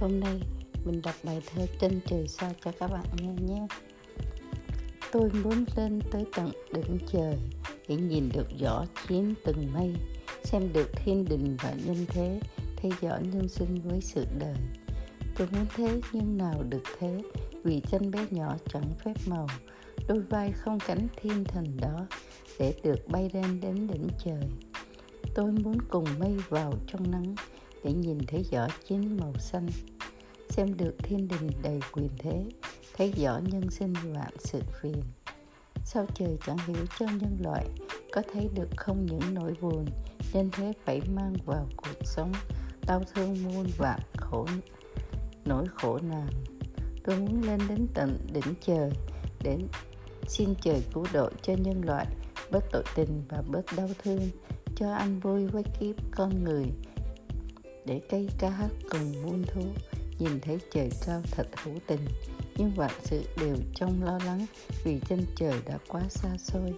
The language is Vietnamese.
hôm nay mình đọc bài thơ trên trời sao cho các bạn nghe nhé. Tôi muốn lên tới tận đỉnh trời để nhìn được rõ chiến từng mây, xem được thiên đình và nhân thế, thấy rõ nhân sinh với sự đời. Tôi muốn thế nhưng nào được thế, vì chân bé nhỏ chẳng phép màu, đôi vai không cánh thiên thần đó để được bay lên đến đỉnh trời. Tôi muốn cùng mây vào trong nắng để nhìn thấy rõ chín màu xanh xem được thiên đình đầy quyền thế thấy rõ nhân sinh vạn sự phiền. Sao trời chẳng hiểu cho nhân loại có thấy được không những nỗi buồn nên thế phải mang vào cuộc sống đau thương muôn vạn khổ nỗi khổ nào, tôi muốn lên đến tận đỉnh trời để xin trời cứu độ cho nhân loại bớt tội tình và bớt đau thương cho anh vui với kiếp con người để cây ca hát cùng muôn thú, nhìn thấy trời cao thật hữu tình. Nhưng vạn sự đều trong lo lắng vì chân trời đã quá xa xôi.